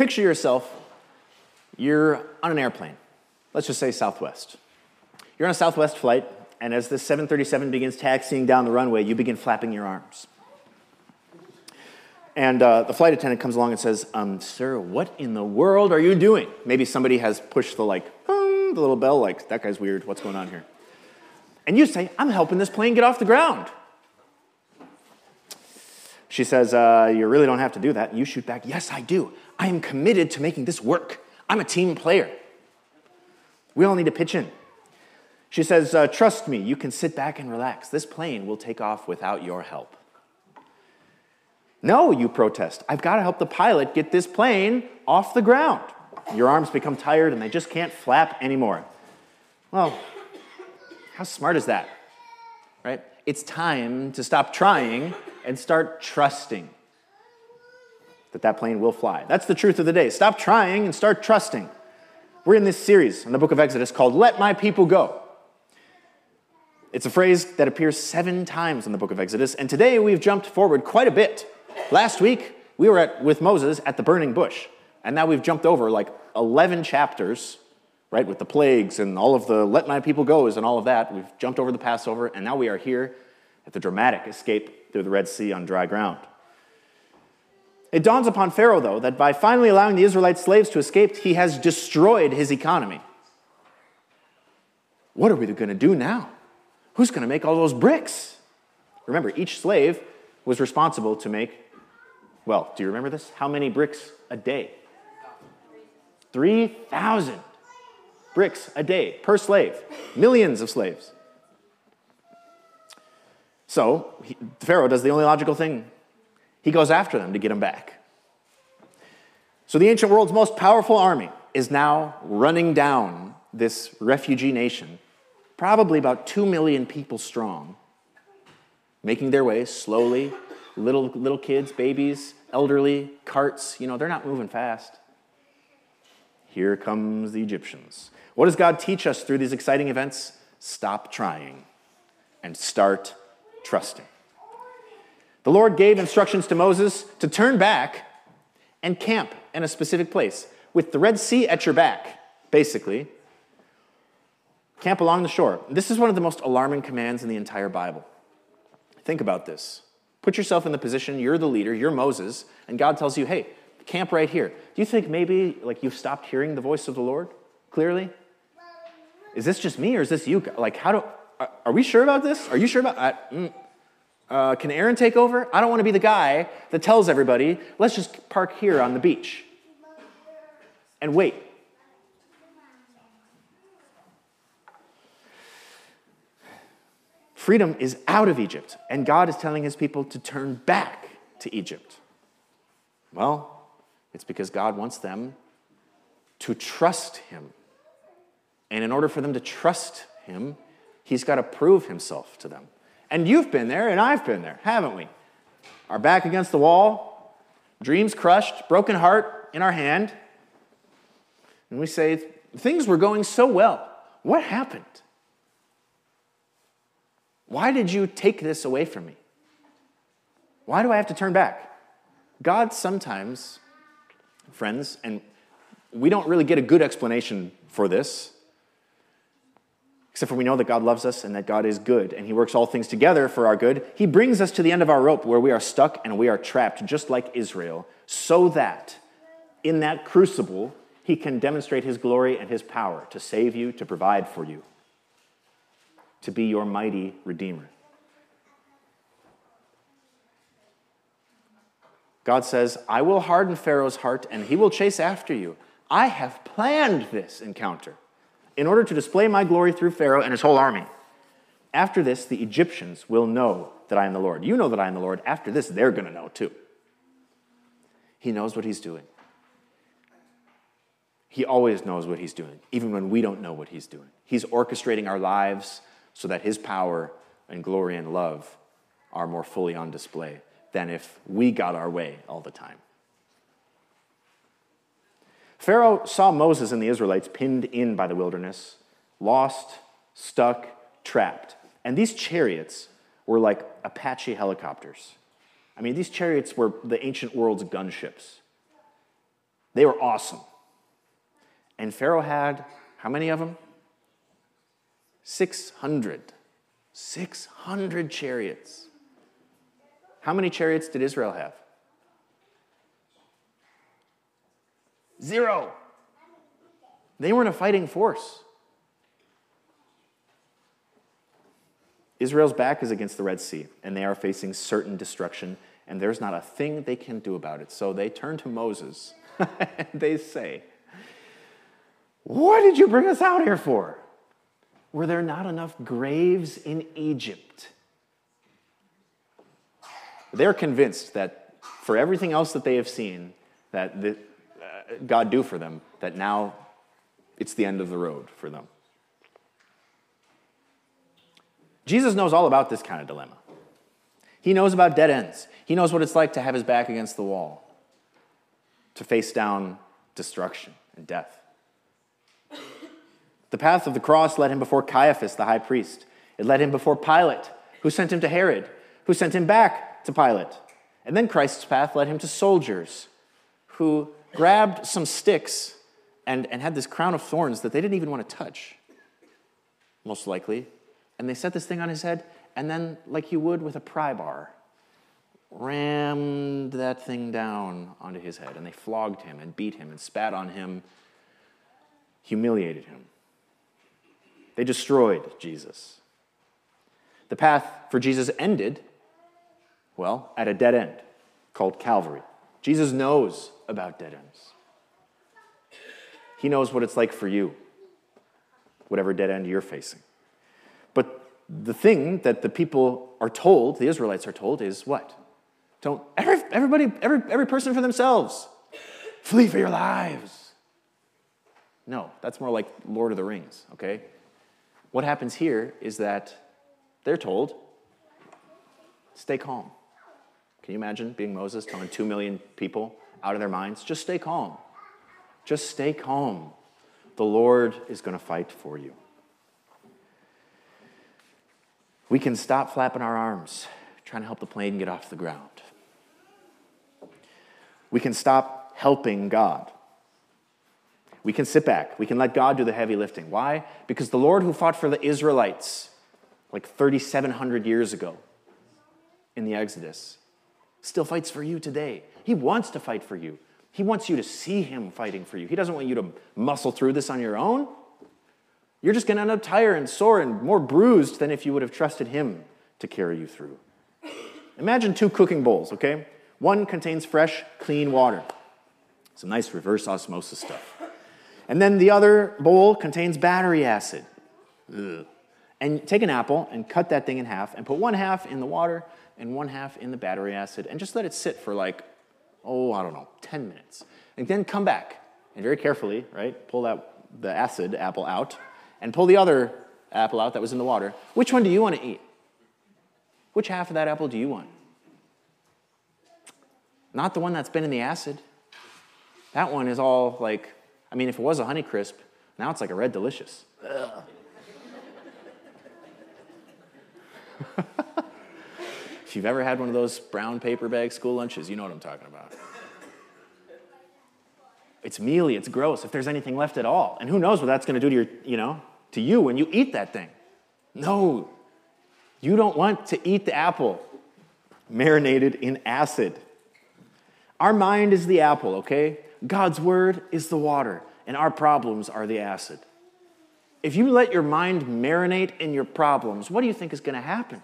Picture yourself, you're on an airplane. Let's just say Southwest. You're on a Southwest flight, and as the 737 begins taxiing down the runway, you begin flapping your arms. And uh, the flight attendant comes along and says, um, Sir, what in the world are you doing? Maybe somebody has pushed the like, the little bell, like, that guy's weird, what's going on here? And you say, I'm helping this plane get off the ground. She says, uh, You really don't have to do that. You shoot back, Yes, I do. I am committed to making this work. I'm a team player. We all need to pitch in. She says, uh, Trust me, you can sit back and relax. This plane will take off without your help. No, you protest. I've got to help the pilot get this plane off the ground. Your arms become tired and they just can't flap anymore. Well, how smart is that? Right? It's time to stop trying and start trusting that that plane will fly. That's the truth of the day. Stop trying and start trusting. We're in this series in the book of Exodus called Let My People Go. It's a phrase that appears seven times in the book of Exodus, and today we've jumped forward quite a bit. Last week, we were at, with Moses at the burning bush, and now we've jumped over like 11 chapters, right, with the plagues and all of the let my people goes and all of that. We've jumped over the Passover, and now we are here at the dramatic escape through the Red Sea on dry ground. It dawns upon Pharaoh, though, that by finally allowing the Israelite slaves to escape, he has destroyed his economy. What are we going to do now? Who's going to make all those bricks? Remember, each slave was responsible to make, well, do you remember this? How many bricks a day? 3,000 bricks a day per slave, millions of slaves. So, he, Pharaoh does the only logical thing he goes after them to get them back. So, the ancient world's most powerful army is now running down this refugee nation probably about 2 million people strong, making their way slowly. Little, little kids, babies, elderly, carts, you know, they're not moving fast. Here comes the Egyptians. What does God teach us through these exciting events? Stop trying and start trusting. The Lord gave instructions to Moses to turn back and camp in a specific place with the Red Sea at your back, basically, Camp along the shore. This is one of the most alarming commands in the entire Bible. Think about this. Put yourself in the position, you're the leader, you're Moses, and God tells you, hey, camp right here. Do you think maybe like you've stopped hearing the voice of the Lord clearly? Is this just me or is this you? Like, how do, are we sure about this? Are you sure about uh, mm, uh, Can Aaron take over? I don't want to be the guy that tells everybody, let's just park here on the beach and wait. Freedom is out of Egypt, and God is telling his people to turn back to Egypt. Well, it's because God wants them to trust him. And in order for them to trust him, he's got to prove himself to them. And you've been there, and I've been there, haven't we? Our back against the wall, dreams crushed, broken heart in our hand. And we say, Things were going so well. What happened? Why did you take this away from me? Why do I have to turn back? God sometimes, friends, and we don't really get a good explanation for this, except for we know that God loves us and that God is good and He works all things together for our good. He brings us to the end of our rope where we are stuck and we are trapped, just like Israel, so that in that crucible, He can demonstrate His glory and His power to save you, to provide for you to be your mighty Redeemer. God says, I will harden Pharaoh's heart and he will chase after you. I have planned this encounter in order to display my glory through Pharaoh and his whole army. After this, the Egyptians will know that I am the Lord. You know that I am the Lord. After this, they're going to know too. He knows what he's doing. He always knows what he's doing, even when we don't know what he's doing. He's orchestrating our lives so that his power and glory and love are more fully on display than if we got our way all the time. Pharaoh saw Moses and the Israelites pinned in by the wilderness, lost, stuck, trapped. And these chariots were like Apache helicopters. I mean, these chariots were the ancient world's gunships. They were awesome. And Pharaoh had how many of them? 600. 600 chariots. How many chariots did Israel have? Zero. They weren't a fighting force. Israel's back is against the Red Sea, and they are facing certain destruction, and there's not a thing they can do about it. So they turn to Moses and they say, What did you bring us out here for? Were there not enough graves in Egypt? They're convinced that for everything else that they have seen, that the, God do for them, that now it's the end of the road for them. Jesus knows all about this kind of dilemma. He knows about dead ends. He knows what it's like to have his back against the wall, to face down destruction and death. The path of the cross led him before Caiaphas, the high priest. It led him before Pilate, who sent him to Herod, who sent him back to Pilate. And then Christ's path led him to soldiers who grabbed some sticks and, and had this crown of thorns that they didn't even want to touch, most likely. And they set this thing on his head, and then, like you would with a pry bar, rammed that thing down onto his head. And they flogged him and beat him and spat on him, humiliated him. They destroyed Jesus. The path for Jesus ended, well, at a dead end called Calvary. Jesus knows about dead ends. He knows what it's like for you, whatever dead end you're facing. But the thing that the people are told, the Israelites are told, is what? Don't, every, everybody, every, every person for themselves. Flee for your lives. No, that's more like Lord of the Rings, okay? What happens here is that they're told, stay calm. Can you imagine being Moses telling two million people out of their minds, just stay calm? Just stay calm. The Lord is going to fight for you. We can stop flapping our arms, trying to help the plane get off the ground. We can stop helping God we can sit back. We can let God do the heavy lifting. Why? Because the Lord who fought for the Israelites like 3,700 years ago in the Exodus still fights for you today. He wants to fight for you. He wants you to see Him fighting for you. He doesn't want you to muscle through this on your own. You're just going to end up tired and sore and more bruised than if you would have trusted Him to carry you through. Imagine two cooking bowls, okay? One contains fresh, clean water, some nice reverse osmosis stuff. And then the other bowl contains battery acid. Ugh. And take an apple and cut that thing in half and put one half in the water and one half in the battery acid and just let it sit for like, oh, I don't know, 10 minutes. And then come back and very carefully, right, pull that, the acid apple out and pull the other apple out that was in the water. Which one do you want to eat? Which half of that apple do you want? Not the one that's been in the acid. That one is all like I mean, if it was a Honeycrisp, now it's like a Red Delicious. if you've ever had one of those brown paper bag school lunches, you know what I'm talking about. It's mealy, it's gross, if there's anything left at all. And who knows what that's going to do to your, you know, to you when you eat that thing. No. You don't want to eat the apple marinated in acid. Our mind is the apple, okay? God's word is the water, and our problems are the acid. If you let your mind marinate in your problems, what do you think is going to happen?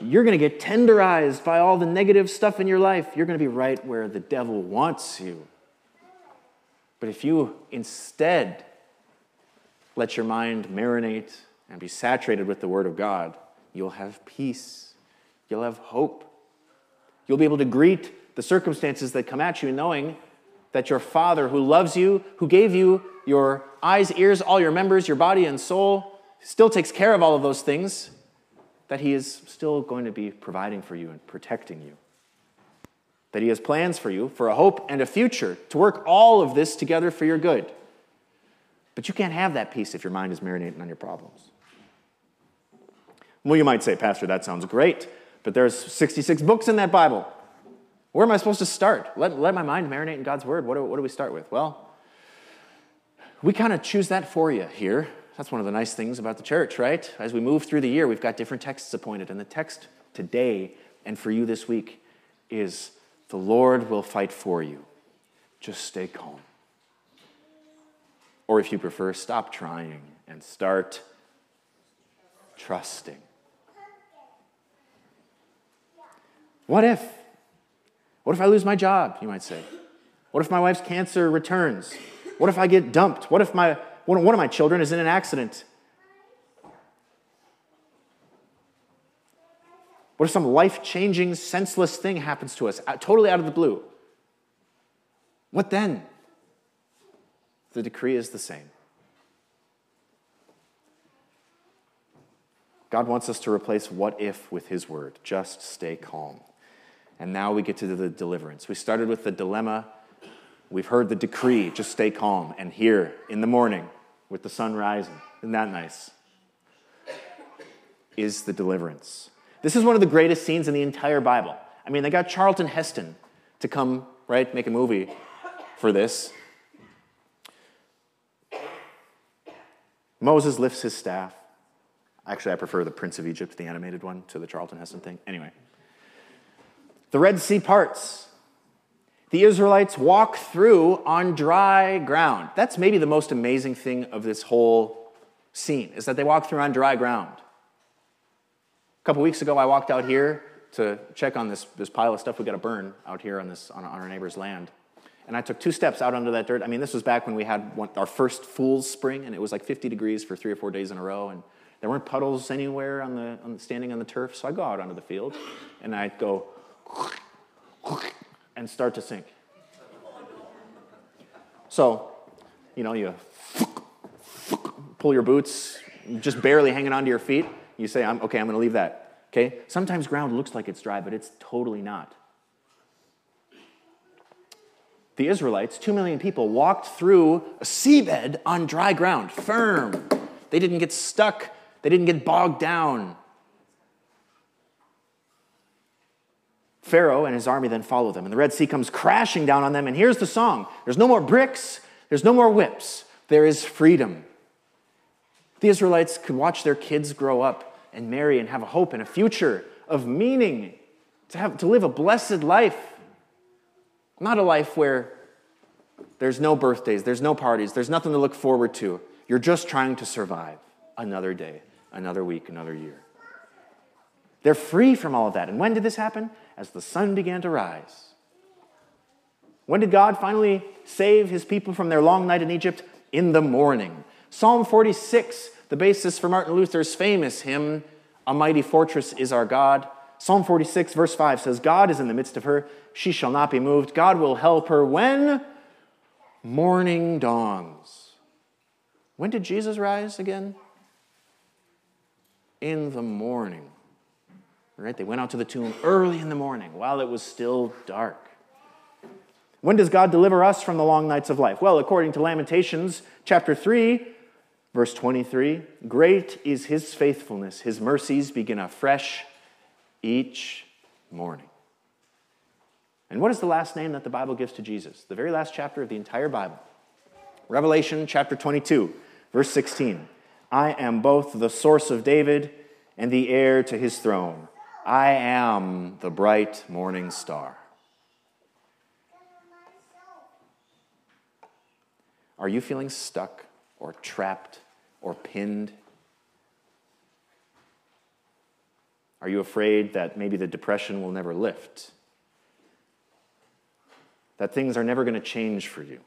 You're going to get tenderized by all the negative stuff in your life. You're going to be right where the devil wants you. But if you instead let your mind marinate and be saturated with the Word of God, you'll have peace. You'll have hope. You'll be able to greet the circumstances that come at you, knowing that your Father who loves you, who gave you your eyes, ears, all your members, your body, and soul, still takes care of all of those things, that He is still going to be providing for you and protecting you. That He has plans for you, for a hope and a future, to work all of this together for your good. But you can't have that peace if your mind is marinating on your problems. Well, you might say, Pastor, that sounds great, but there's 66 books in that Bible. Where am I supposed to start? Let, let my mind marinate in God's word. What do, what do we start with? Well, we kind of choose that for you here. That's one of the nice things about the church, right? As we move through the year, we've got different texts appointed. And the text today and for you this week is the Lord will fight for you. Just stay calm. Or if you prefer, stop trying and start trusting. What if? What if I lose my job, you might say? What if my wife's cancer returns? What if I get dumped? What if my, one of my children is in an accident? What if some life changing, senseless thing happens to us, uh, totally out of the blue? What then? The decree is the same. God wants us to replace what if with His word. Just stay calm. And now we get to the deliverance. We started with the dilemma. We've heard the decree, just stay calm. And here in the morning, with the sun rising, isn't that nice? Is the deliverance. This is one of the greatest scenes in the entire Bible. I mean, they got Charlton Heston to come, right, make a movie for this. Moses lifts his staff. Actually, I prefer the Prince of Egypt, the animated one, to the Charlton Heston thing. Anyway. The Red Sea parts. The Israelites walk through on dry ground. That's maybe the most amazing thing of this whole scene, is that they walk through on dry ground. A couple weeks ago, I walked out here to check on this, this pile of stuff we got to burn out here on, this, on, on our neighbor's land. And I took two steps out onto that dirt. I mean, this was back when we had one, our first fool's spring, and it was like 50 degrees for three or four days in a row. And there weren't puddles anywhere on the, on, standing on the turf. So I go out onto the field, and I'd go, and start to sink. So, you know, you pull your boots, just barely hanging onto your feet. You say, I'm, okay, I'm going to leave that. Okay? Sometimes ground looks like it's dry, but it's totally not. The Israelites, two million people, walked through a seabed on dry ground, firm. They didn't get stuck, they didn't get bogged down. Pharaoh and his army then follow them, and the Red Sea comes crashing down on them. And here's the song there's no more bricks, there's no more whips, there is freedom. The Israelites could watch their kids grow up and marry and have a hope and a future of meaning, to, have, to live a blessed life. Not a life where there's no birthdays, there's no parties, there's nothing to look forward to. You're just trying to survive another day, another week, another year. They're free from all of that. And when did this happen? As the sun began to rise. When did God finally save his people from their long night in Egypt? In the morning. Psalm 46, the basis for Martin Luther's famous hymn, A Mighty Fortress is Our God. Psalm 46, verse 5 says, God is in the midst of her. She shall not be moved. God will help her when morning dawns. When did Jesus rise again? In the morning. Right? They went out to the tomb early in the morning while it was still dark. When does God deliver us from the long nights of life? Well, according to Lamentations chapter 3, verse 23, great is his faithfulness. His mercies begin afresh each morning. And what is the last name that the Bible gives to Jesus? The very last chapter of the entire Bible. Revelation chapter 22, verse 16. I am both the source of David and the heir to his throne. I am the bright morning star. Are you feeling stuck or trapped or pinned? Are you afraid that maybe the depression will never lift? That things are never going to change for you?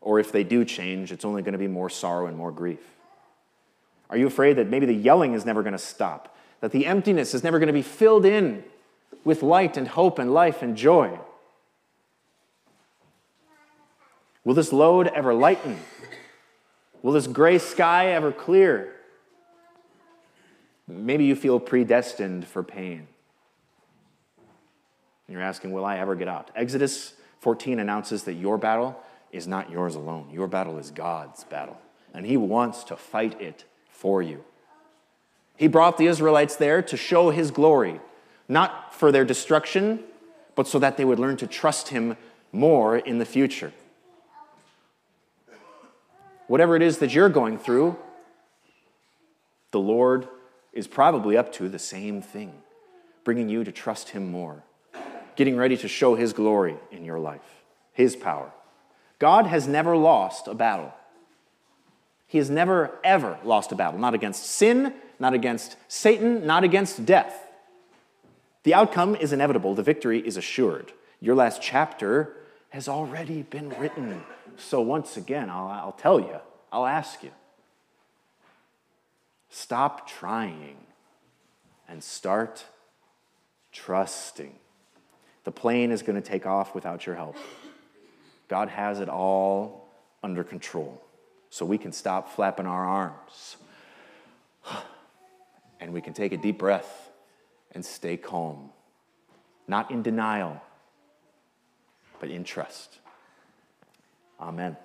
Or if they do change, it's only going to be more sorrow and more grief? Are you afraid that maybe the yelling is never going to stop? That the emptiness is never going to be filled in with light and hope and life and joy. Will this load ever lighten? Will this gray sky ever clear? Maybe you feel predestined for pain. And you're asking, Will I ever get out? Exodus 14 announces that your battle is not yours alone. Your battle is God's battle, and He wants to fight it for you. He brought the Israelites there to show his glory, not for their destruction, but so that they would learn to trust Him more in the future. Whatever it is that you're going through, the Lord is probably up to the same thing, bringing you to trust Him more, getting ready to show His glory in your life, His power. God has never lost a battle. He has never, ever lost a battle, not against sin, not against Satan, not against death. The outcome is inevitable, the victory is assured. Your last chapter has already been written. So, once again, I'll, I'll tell you, I'll ask you stop trying and start trusting. The plane is going to take off without your help. God has it all under control. So we can stop flapping our arms and we can take a deep breath and stay calm. Not in denial, but in trust. Amen.